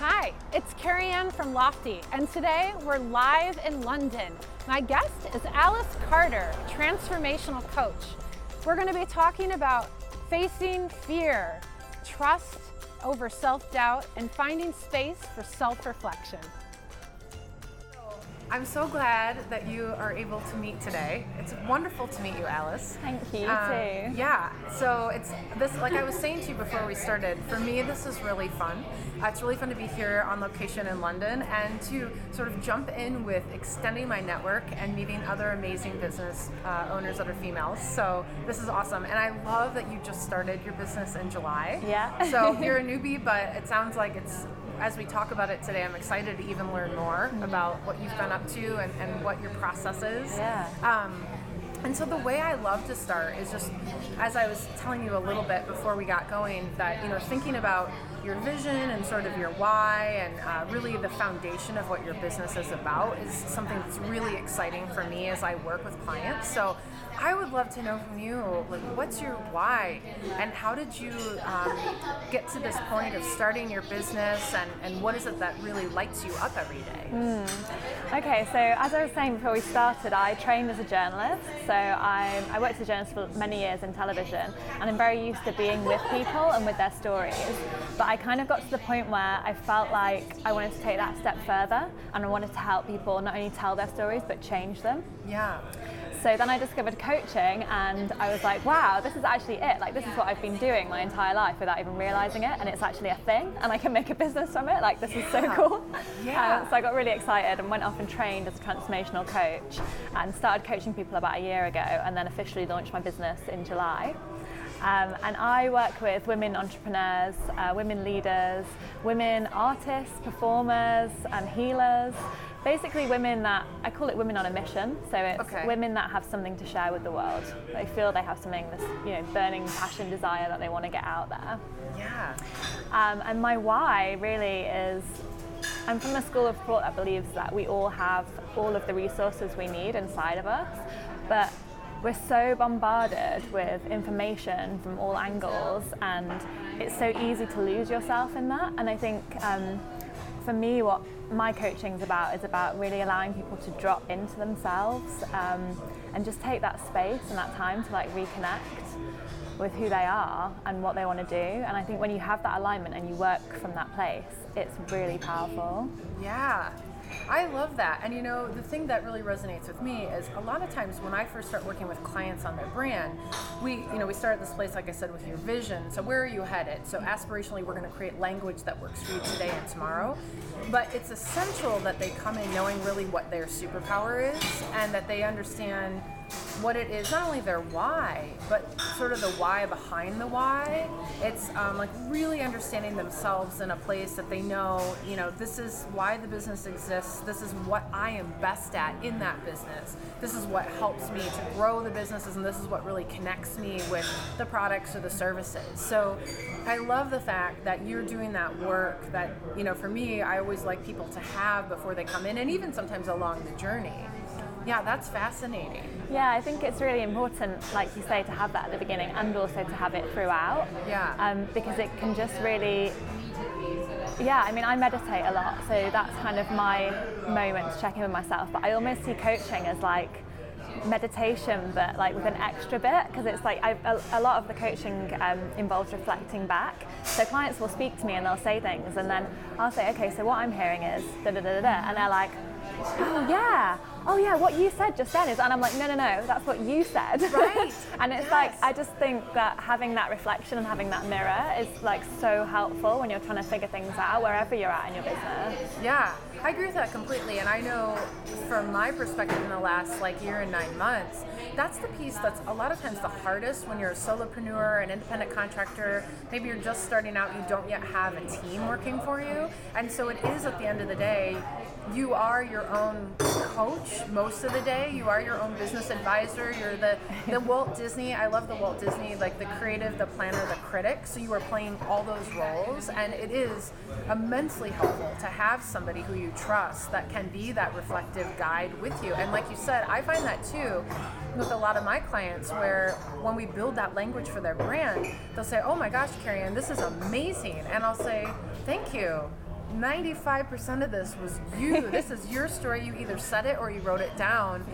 Hi, it's Carrie Ann from Lofty, and today we're live in London. My guest is Alice Carter, transformational coach. We're going to be talking about facing fear, trust over self doubt, and finding space for self reflection. I'm so glad that you are able to meet today. It's wonderful to meet you, Alice. Thank you, um, too. Yeah, so it's this, like I was saying to you before we started, for me, this is really fun. Uh, it's really fun to be here on location in London and to sort of jump in with extending my network and meeting other amazing business uh, owners that are females. So this is awesome. And I love that you just started your business in July. Yeah. so you're a newbie, but it sounds like it's as we talk about it today, I'm excited to even learn more mm-hmm. about what you've been up to and, and what your process is. Yeah. Um, and so the way I love to start is just, as I was telling you a little bit before we got going, that you know thinking about your vision and sort of your why and uh, really the foundation of what your business is about is something that's really exciting for me as I work with clients. So I would love to know from you, like, what's your why, and how did you um, get to this point of starting your business, and, and what is it that really lights you up every day? Mm. Okay, so as I was saying before we started, I trained as a journalist. So I, I worked as a journalist for many years in television, and I'm very used to being with people and with their stories. But I kind of got to the point where I felt like I wanted to take that step further, and I wanted to help people not only tell their stories but change them. Yeah. So then I discovered coaching and I was like, wow, this is actually it. Like, this is what I've been doing my entire life without even realizing it. And it's actually a thing and I can make a business from it. Like, this is so cool. Yeah. Um, so I got really excited and went off and trained as a transformational coach and started coaching people about a year ago and then officially launched my business in July. Um, and I work with women entrepreneurs, uh, women leaders, women artists, performers, and healers basically women that I call it women on a mission. So it's okay. women that have something to share with the world. They feel they have something, this you know, burning passion, desire that they want to get out there. Yeah. Um, and my why really is. I'm from a school of thought that believes that we all have all of the resources we need inside of us, but we're so bombarded with information from all angles, and it's so easy to lose yourself in that. And I think um, for me, what my coaching is about is about really allowing people to drop into themselves um, and just take that space and that time to like reconnect with who they are and what they want to do. And I think when you have that alignment and you work from that place, it's really powerful. Yeah. I love that. And you know, the thing that really resonates with me is a lot of times when I first start working with clients on their brand, we, you know, we start at this place, like I said, with your vision. So where are you headed? So aspirationally, we're going to create language that works for you today and tomorrow. But it's essential that they come in knowing really what their superpower is and that they understand what it is, not only their why, but sort of the why behind the why. It's um, like really understanding themselves in a place that they know, you know, this is why the business exists. This is what I am best at in that business. This is what helps me to grow the businesses, and this is what really connects me with the products or the services. So I love the fact that you're doing that work that, you know, for me, I always like people to have before they come in, and even sometimes along the journey. Yeah, that's fascinating. Yeah, I think it's really important, like you say, to have that at the beginning and also to have it throughout. Yeah. Um, because it can just really yeah, I mean, I meditate a lot, so that's kind of my moment to check in with myself. But I almost see coaching as like meditation, but like with an extra bit, because it's like I, a, a, lot of the coaching um, involves reflecting back. So clients will speak to me and they'll say things, and then I'll say, okay, so what I'm hearing is da da da da, and they're like, oh yeah, oh yeah, what you said just then is, and I'm like, no, no, no, that's what you said. Right. and it's yes. like, I just think that having that reflection and having that mirror is like so helpful when you're trying to figure things out wherever you're at in your business. Yeah, I agree with that completely. And I know from my perspective in the last like year and nine months, that's the piece that's a lot of times the hardest when you're a solopreneur, an independent contractor. Maybe you're just starting out, you don't yet have a team working for you. And so it is at the end of the day, you are your own coach most of the day. You are your own business advisor. You're the, the Walt Disney. I love the Walt Disney, like the creative, the planner, the critic. So you are playing all those roles. And it is immensely helpful to have somebody who you trust that can be that reflective guide with you. And like you said, I find that too with a lot of my clients where when we build that language for their brand, they'll say, Oh my gosh, Carrie Ann, this is amazing. And I'll say, Thank you 95% of this was you. this is your story. You either said it or you wrote it down.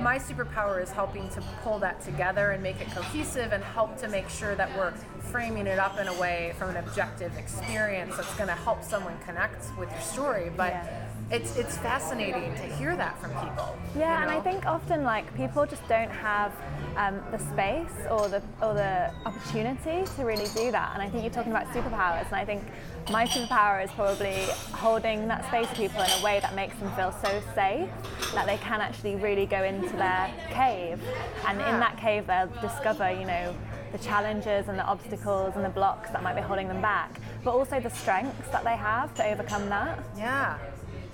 My superpower is helping to pull that together and make it cohesive and help to make sure that we're framing it up in a way from an objective experience that's going to help someone connect with your story. But Yeah. It's it's fascinating to hear that from people. Yeah, you and I think often like people just don't have um, the space or the or the opportunity to really do that. And I think you're talking about superpowers, and I think my superpower is probably holding that space for people in a way that makes them feel so safe that they can actually really go into their cave, and in that cave they'll discover, you know. The challenges and the obstacles and the blocks that might be holding them back, but also the strengths that they have to overcome that. Yeah,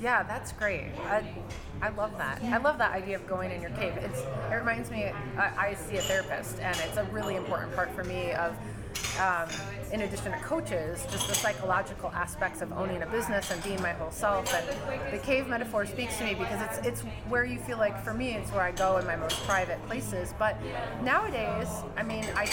yeah, that's great. I, I love that. I love that idea of going in your cave. It's it reminds me. I, I see a therapist, and it's a really important part for me of. Um, in addition to coaches, just the psychological aspects of owning a business and being my whole self. And the cave metaphor speaks to me because it's it's where you feel like for me, it's where I go in my most private places. But nowadays, I mean, I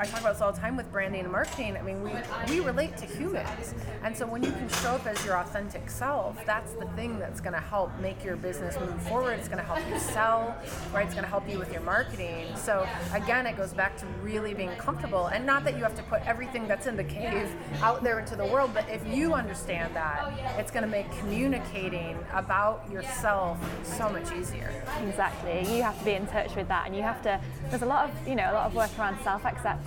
I talk about this all the time with branding and marketing. I mean, we, we relate to humans. And so when you can show up as your authentic self, that's the thing that's going to help make your business move forward. It's going to help you sell, right? It's going to help you with your marketing. So again, it goes back to really being comfortable. And not that you have to put everything that's in the cave out there into the world, but if you understand that, it's going to make communicating about yourself so much easier. Exactly. You have to be in touch with that, and you have to. There's a lot of you know a lot of work around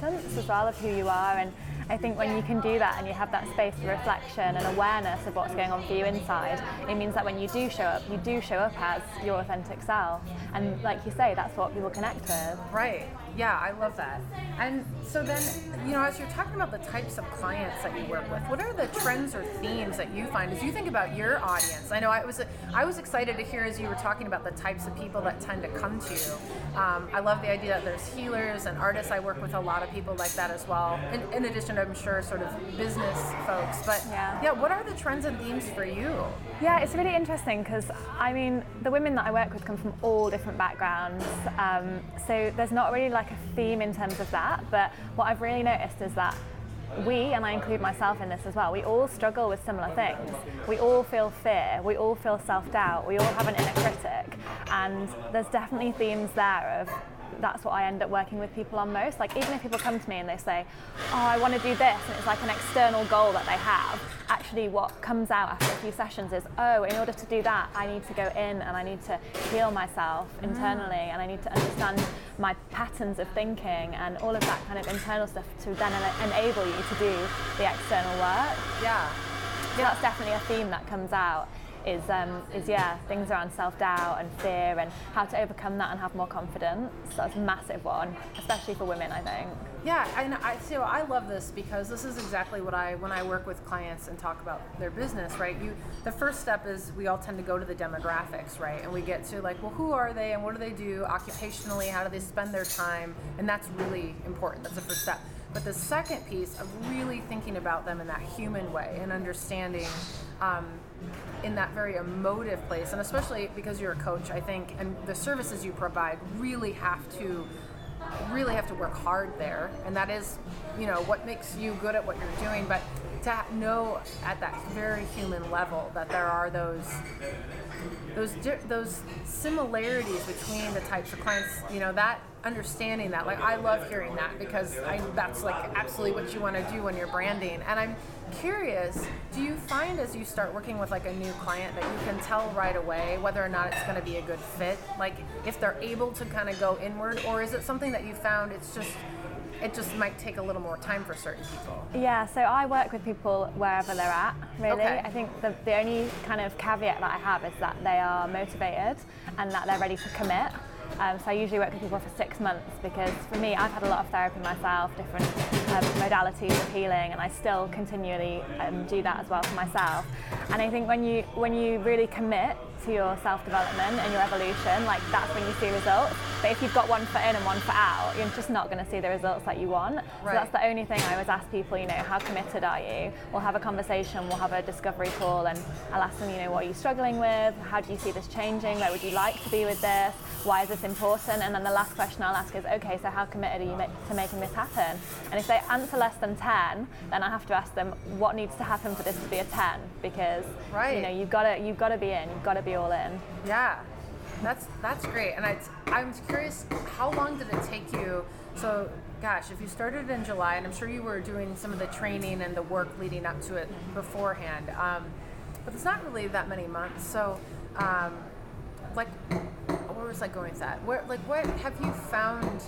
self-acceptance as well of who you are, and I think when you can do that and you have that space for reflection and awareness of what's going on for you inside, it means that when you do show up, you do show up as your authentic self, and like you say, that's what people connect with. Right. Yeah, I love that. And so then, you know, as you're talking about the types of clients that you work with, what are the trends or themes that you find as you think about your audience? I know I was I was excited to hear as you were talking about the types of people that tend to come to you. Um, I love the idea that there's healers and artists. I work with a lot of people like that as well. In, in addition to, I'm sure, sort of business folks. But Yeah. yeah, what are the trends and themes for you? Yeah, it's really interesting because I mean, the women that I work with come from all different backgrounds. Um, so there's not really like a theme in terms of that. But what I've really noticed is that we, and I include myself in this as well, we all struggle with similar things. We all feel fear, we all feel self doubt, we all have an inner critic. And there's definitely themes there of that's what I end up working with people on most. Like even if people come to me and they say, "Oh, I want to do this," and it's like an external goal that they have. Actually, what comes out after a few sessions is, "Oh, in order to do that, I need to go in and I need to heal myself mm. internally, and I need to understand my patterns of thinking and all of that kind of internal stuff to then ena- enable you to do the external work." Yeah. So that's definitely a theme that comes out. Is um, is yeah things around self doubt and fear and how to overcome that and have more confidence. So That's a massive one, especially for women, I think. Yeah, and I so I love this because this is exactly what I when I work with clients and talk about their business, right? You the first step is we all tend to go to the demographics, right? And we get to like, well, who are they and what do they do occupationally? How do they spend their time? And that's really important. That's the first step. But the second piece of really thinking about them in that human way and understanding um, in that very emotive place, and especially because you're a coach, I think, and the services you provide really have to really have to work hard there, and that is, you know, what makes you good at what you're doing. But to know at that very human level that there are those those those similarities between the types of clients, you know, that understanding that, like, I love hearing that because I that's like absolutely what you want to do when you're branding, and I'm curious do you find as you start working with like a new client that you can tell right away whether or not it's going to be a good fit? Like if they're able to kind of go inward or is it something that you found it's just it just might take a little more time for certain people Yeah, so I work with people wherever they're at, really. Okay. I think the, the only kind of caveat that I have is that they are motivated and that they're ready to commit. Um, so I usually work with people for six months because for me, I've had a lot of therapy myself, different um, modalities of healing, and I still continually um, do that as well for myself. And I think when you when you really commit to your self development and your evolution, like that's when you see results. But if you've got one foot in and one foot out, you're just not going to see the results that you want. Right. So that's the only thing I always ask people, you know, how committed are you? We'll have a conversation, we'll have a discovery call, and I'll ask them, you know, what are you struggling with? How do you see this changing? Where would you like to be with this? Why is this important? And then the last question I'll ask is, okay, so how committed are you to making this happen? And if they answer less than 10, then I have to ask them what needs to happen for this to be a 10 because Right. you know you've got to you've got to be in, you've got to be all in. Yeah, that's that's great. And I, I'm curious, how long did it take you? So, gosh, if you started in July, and I'm sure you were doing some of the training and the work leading up to it beforehand, um, but it's not really that many months. So, um, like, where was I going with that? Where, like, what have you found?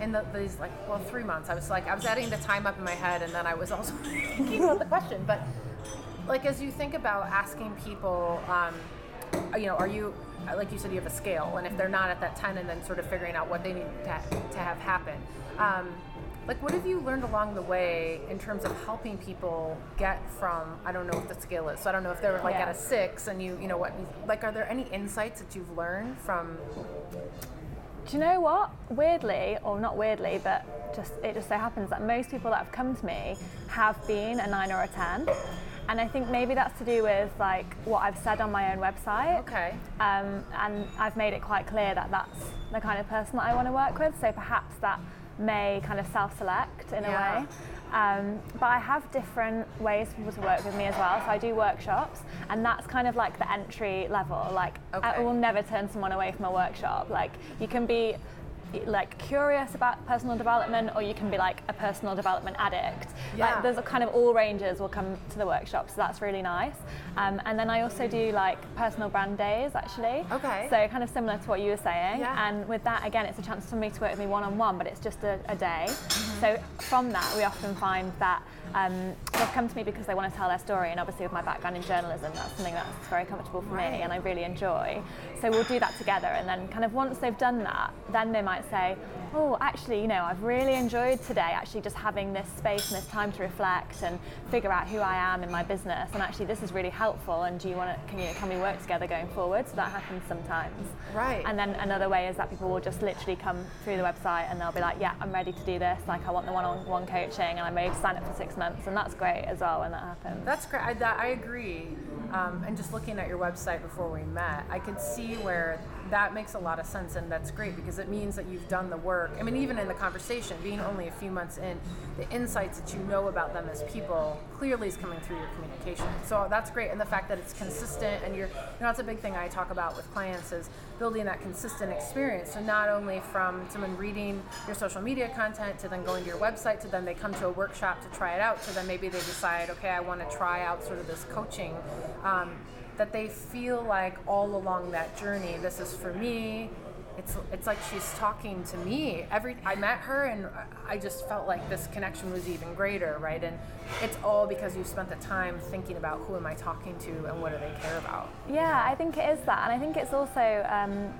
In the, these like well three months I was like I was adding the time up in my head and then I was also thinking about the question but like as you think about asking people um, you know are you like you said you have a scale and if they're not at that 10 and then sort of figuring out what they need to, to have happen um, like what have you learned along the way in terms of helping people get from i don't know what the scale is so i don't know if they're like Yeah. at a six and you you know what like are there any insights that you've learned from Do you know what? Weirdly, or not weirdly, but just it just so happens that most people that have come to me have been a nine or a ten. And I think maybe that's to do with like what I've said on my own website. okay Um, and I've made it quite clear that that's the kind of person that I want to work with. So perhaps that may kind of self-select in Yeah. a way. Um, but I have different ways for people to work with me as well. So I do workshops, and that's kind of like the entry level. Like I will never turn someone away from a workshop. Like you can be like curious about personal development or you can be like a personal development addict Yeah. like there's a kind of all ranges will come to the workshop so that's really nice um, and then I also do like personal brand days actually Okay. so kind of similar to what you were saying Yeah. and with that again it's a chance for me to work with me one-on-one but it's just a, a day so from that we often find that um, they've come to me because they want to tell their story and obviously with my background in journalism that's something that's very comfortable for Right. me and I really enjoy so we'll do that together and then kind of once they've done that then they might say oh actually you know I've really enjoyed today actually just having this space and this time to reflect and figure out who I am in my business and actually this is really helpful and do you want to can you can we work together going forward so that happens sometimes Right. and then another way is that people will just literally come through the website and they'll be like, yeah, I'm ready to do this. Like, I want the one-on-one coaching, and I'm ready to sign up for six months, and that's great as well when that happens. That's great. I, that, I agree. Um, and just looking at your website before we met, I could see where that makes a lot of sense, and that's great because it means that you've done the work. I mean, even in the conversation, being only a few months in, the insights that you know about them as people clearly is coming through your communication. So that's great, and the fact that it's consistent, and you're, you know, that's a big thing I talk about with clients is building that consistent experience. So not only from someone reading your social media content to then going to your website to then they come to a workshop to try it out to then maybe they decide, okay, I want to try out sort of this coaching. Um, that they feel like all along that journey, this is for me. It's, it's like she's talking to me. Every I met her and I just felt like this connection was even greater, right? And it's all because you spent the time thinking about who am I talking to and what do they care about. Yeah, I think it is that, and I think it's also um,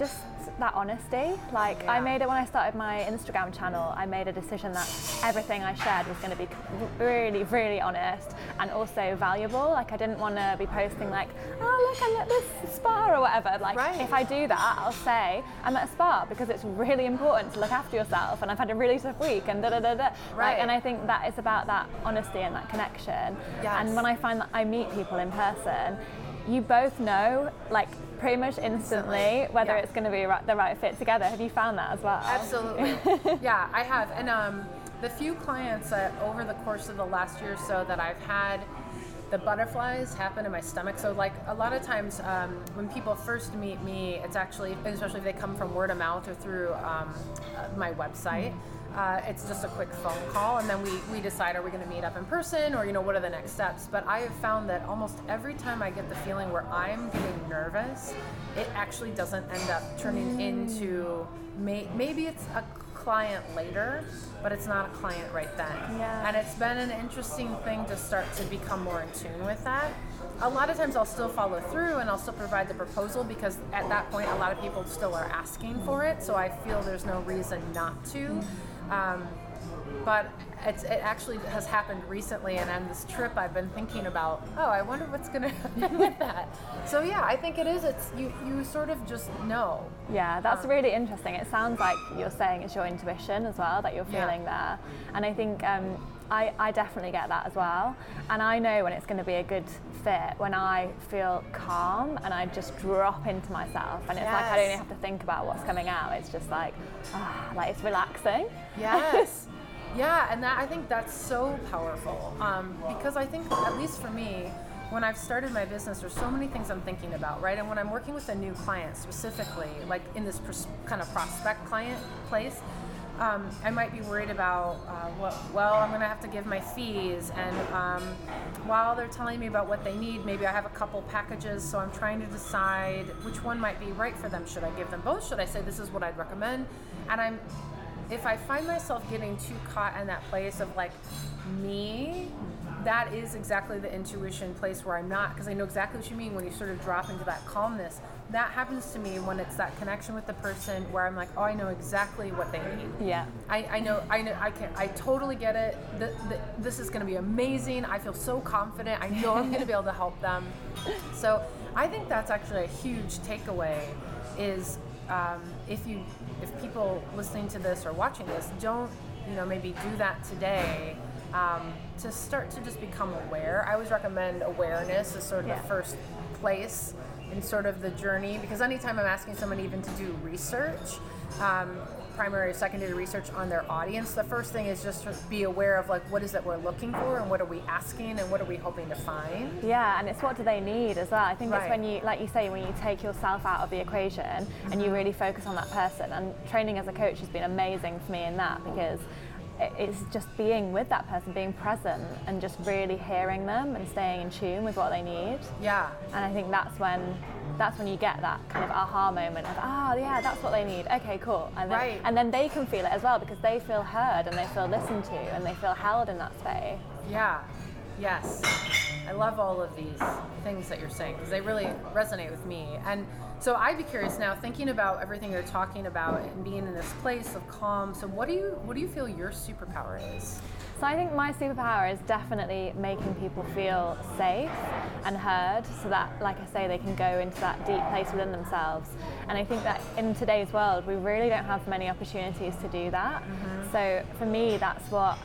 just that honesty. Like I made it when I started my Instagram channel. I made a decision that everything I shared was going to be really, really honest and also valuable. Like I didn't want to be posting like, oh look, I'm at this spa or whatever. Like Right. if I do that, I'll say I'm at a spa because it's really important to look after yourself, and I've had a really tough week, and da da da da. Right. Like, and I think that is about that honesty and that connection. Yes. And when I find that I meet people in person, you both know, like pretty much instantly, whether Yeah. it's going to be the right fit together. Have you found that as well? Absolutely. yeah, I have. And um, the few clients that over the course of the last year or so that I've had the butterflies happen in my stomach. So, like a lot of times um, when people first meet me, it's actually, especially if they come from word of mouth or through um, uh, my website. Uh, it's just a quick phone call, and then we, we decide are we going to meet up in person or you know what are the next steps. But I have found that almost every time I get the feeling where I'm getting nervous, it actually doesn't end up turning into may, maybe it's a client later, but it's not a client right then. Yeah. And it's been an interesting thing to start to become more in tune with that. A lot of times I'll still follow through and I'll still provide the proposal because at that point a lot of people still are asking for it. So I feel there's no reason not to. Um, but it's, it actually has happened recently, and on this trip, I've been thinking about, oh, I wonder what's going to happen with that. So yeah, I think it is. It's you. You sort of just know. Yeah, that's um, really interesting. It sounds like you're saying it's your intuition as well that you're feeling yeah. there, and I think. Um, I, I definitely get that as well. And I know when it's going to be a good fit when I feel calm and I just drop into myself. And it's yes. like I don't even have to think about what's coming out. It's just like, ah, like it's relaxing. Yes. Yeah, and that I think that's so powerful um, because I think at least for me, when I've started my business, there's so many things I'm thinking about, right? And when I'm working with a new client specifically, like in this pers- kind of prospect client place, um, I might be worried about uh, what, well, I'm going to have to give my fees. And um, while they're telling me about what they need, maybe I have a couple packages, so I'm trying to decide which one might be right for them. Should I give them both? Should I say this is what I'd recommend? And I'm if I find myself getting too caught in that place of like me, that is exactly the intuition place where I'm not because I know exactly what you mean when you sort of drop into that calmness. That happens to me when it's that connection with the person where I'm like, oh, I know exactly what they need. Yeah. I, I know, I know, I can, I totally get it. The, the, this is going to be amazing. I feel so confident. I know I'm going to be able to help them. So I think that's actually a huge takeaway is um, if you if people listening to this or watching this don't you know maybe do that today um, to start to just become aware i always recommend awareness as sort of yeah. the first place in sort of the journey because anytime i'm asking someone even to do research um, primary or secondary research on their audience, the first thing is just to be aware of like what is it we're looking for and what are we asking and what are we hoping to find. Yeah, and it's what do they need as well. I think right. it's when you, like you say, when you take yourself out of the equation mm-hmm. and you really focus on that person. And training as a coach has been amazing for me in that because it's just being with that person, being present, and just really hearing them and staying in tune with what they need. Yeah. And I think that's when that's when you get that kind of aha moment of oh yeah that's what they need okay cool and then, right. and then they can feel it as well because they feel heard and they feel listened to and they feel held in that space yeah yes i love all of these things that you're saying because they really resonate with me and so I'd be curious now, thinking about everything you're talking about and being in this place of calm. So what do you what do you feel your superpower is? So I think my superpower is definitely making people feel safe and heard, so that, like I say, they can go into that deep place within themselves. And I think that in today's world, we really don't have many opportunities to do that. Mm-hmm. So for me, that's what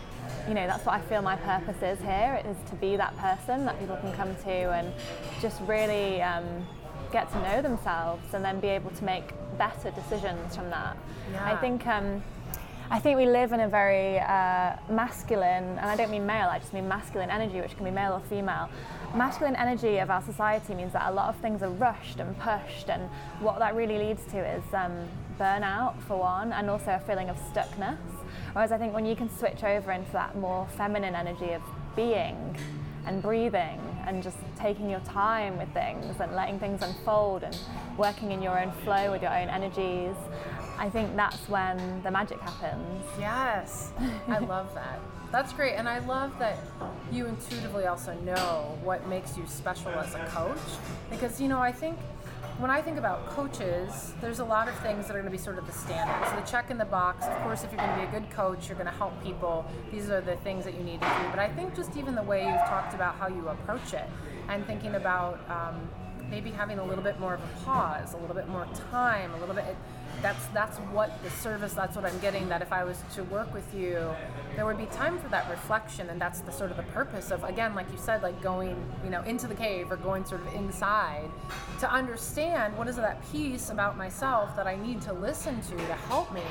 you know that's what I feel my purpose is here is to be that person that people can come to and just really um, get to know themselves and then be able to make better decisions from that. Yeah. I think um, I think we live in a very uh, masculine, and I don't mean male, I just mean masculine energy, which can be male or female. Masculine energy of our society means that a lot of things are rushed and pushed, and what that really leads to is um, burnout, for one, and also a feeling of stuckness. Whereas I think when you can switch over into that more feminine energy of being and breathing and just taking your time with things and letting things unfold and working in your own flow with your own energies, I think that's when the magic happens. Yes, I love that. That's great. And I love that you intuitively also know what makes you special as a coach. Because, you know, I think when I think about coaches, there's a lot of things that are going to be sort of the standard. So the check in the box, of course, if you're going to be a good coach, you're going to help people. These are the things that you need to do. But I think just even the way you've talked about how you approach it and thinking about um, maybe having a little bit more of a pause, a little bit more time, a little bit. That's that's what the service. That's what I'm getting. That if I was to work with you, there would be time for that reflection, and that's the sort of the purpose of again, like you said, like going you know into the cave or going sort of inside to understand what is that piece about myself that I need to listen to to help me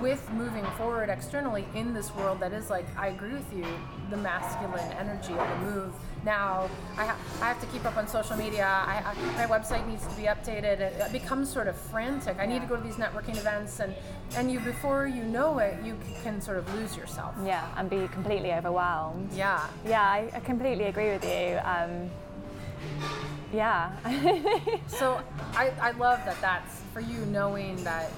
with moving forward externally in this world that is like I agree with you the masculine energy of the move. Now I, ha- I have to keep up on social media. I, I, my website needs to be updated. It, it becomes sort of frantic. I need to go to these networking events and and you before you know it you can sort of lose yourself. Yeah and be completely overwhelmed. Yeah. Yeah I, I completely agree with you. Um, yeah. So I, I love that that's for you knowing that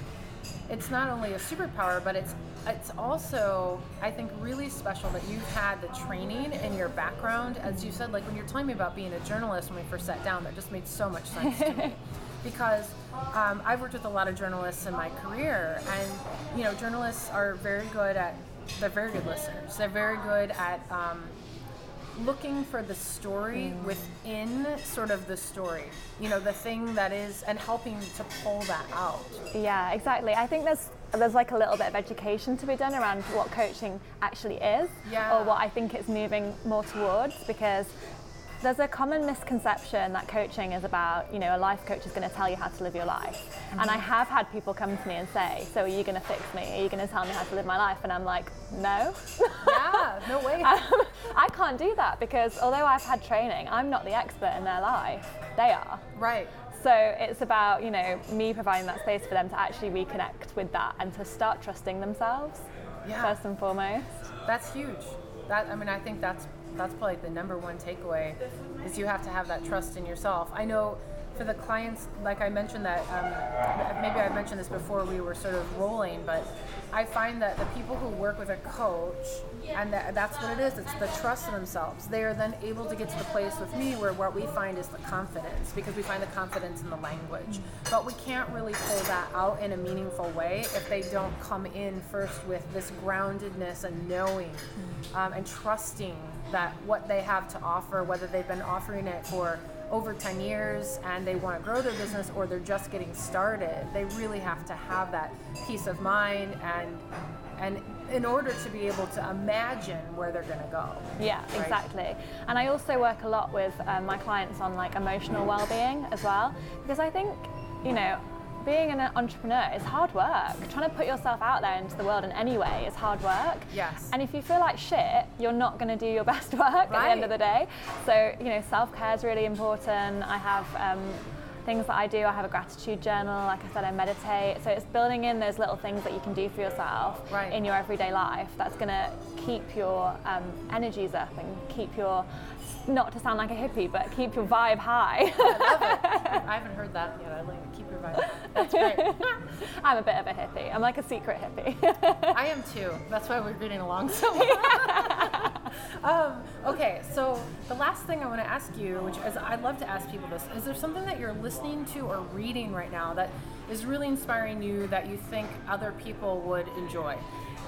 it's not only a superpower, but it's it's also I think really special that you've had the training and your background, as you said, like when you're telling me about being a journalist when we first sat down, that just made so much sense to me. Because um, I've worked with a lot of journalists in my career, and you know, journalists are very good at they're very good listeners. They're very good at um, looking for the story mm. within sort of the story. You know, the thing that is, and helping to pull that out. Yeah, exactly. I think there's there's like a little bit of education to be done around what coaching actually is, Yeah. or what I think it's moving more towards, because there's a common misconception that coaching is about, you know, a life coach is going to tell you how to live your life. And I have had people come to me and say, "So are you going to fix me? Are you going to tell me how to live my life?" And I'm like, "No." Yeah, no way. Um, I can't do that because although I've had training, I'm not the expert in their life. They are. right. So it's about, you know, me providing that space for them to actually reconnect with that and to start trusting themselves Yeah. first and foremost. That's huge. That I mean, I think that's that's probably the number one takeaway is you have to have that trust in yourself. I know for the clients, like I mentioned that um, maybe I mentioned this before we were sort of rolling, but I find that the people who work with a coach, and that, that's what it is. It's the trust in themselves. They are then able to get to the place with me where what we find is the confidence because we find the confidence in the language. But we can't really pull that out in a meaningful way if they don't come in first with this groundedness and knowing um, and trusting that what they have to offer, whether they've been offering it for over 10 years and they want to grow their business or they're just getting started, they really have to have that peace of mind and and in order to be able to imagine where they're going to go. Yeah, Right. exactly. And I also work a lot with um, my clients on like emotional well-being as well, because I think, you know, being an entrepreneur is hard work. Trying to put yourself out there into the world in any way is hard work. Yes. And if you feel like shit, you're not going to do your best work at the end of the day. So, you know, self-care is really important. I have um, things that I do. I have a gratitude journal. Like I said, I meditate. So it's building in those little things that you can do for yourself Right. in your everyday life that's going to keep your um, energies up and keep your, not to sound like a hippie, but keep your vibe high. I haven't heard that yet. I like keep your vibe. That's great. I'm a bit of a hippie. I'm like a secret hippie. I am too. That's why we're getting along so well. Um, okay, so the last thing I want to ask you, which is I'd love to ask people this, is there something that you're listening to or reading right now that is really inspiring you that you think other people would enjoy?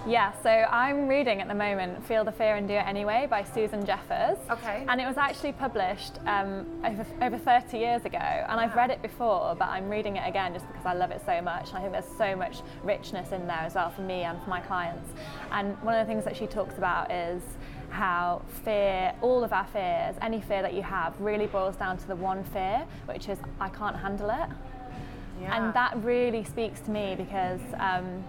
Yeah, so I'm reading at the moment Feel the Fear and Do It Anyway by Susan Jeffers. Okay. And it was actually published um, over, over 30 years ago. And I've read it before, but I'm reading it again just because I love it so much. And I think there's so much richness in there as well for me and for my clients. And one of the things that she talks about is how fear, all of our fears, any fear that you have, really boils down to the one fear, which is I can't handle it. Yeah. And that really speaks to me because um,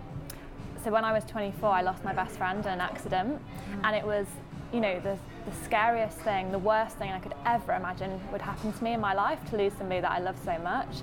so when I was 24, I lost my best friend in an accident, and it was, you know, the, the scariest thing, the worst thing I could ever imagine would happen to me in my life to lose somebody that I love so much.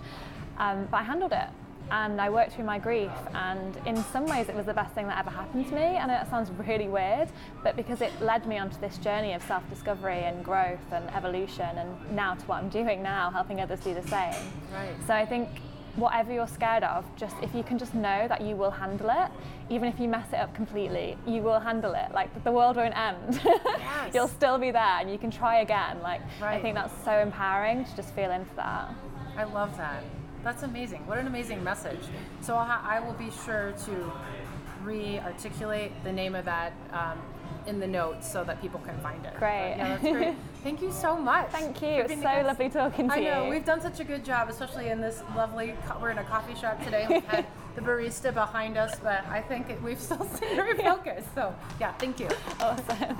Um, but I handled it. And I worked through my grief, and in some ways, it was the best thing that ever happened to me. I know that sounds really weird, but because it led me onto this journey of self discovery and growth and evolution, and now to what I'm doing now, helping others do the same. Right. So I think whatever you're scared of, just if you can just know that you will handle it, even if you mess it up completely, you will handle it. Like the world won't end. Yes. You'll still be there and you can try again. Like I think that's so empowering to just feel into that. I love that. That's amazing. What an amazing message. So I'll ha- I will be sure to re-articulate the name of that um, in the notes so that people can find it. Great. But yeah, that's great. Thank you so much. Thank you. It's so lovely talking to you. I know we've done such a good job, especially in this lovely. Co- we're in a coffee shop today. We've had the barista behind us, but I think it, we've still stayed very focused. So yeah, thank you. Awesome.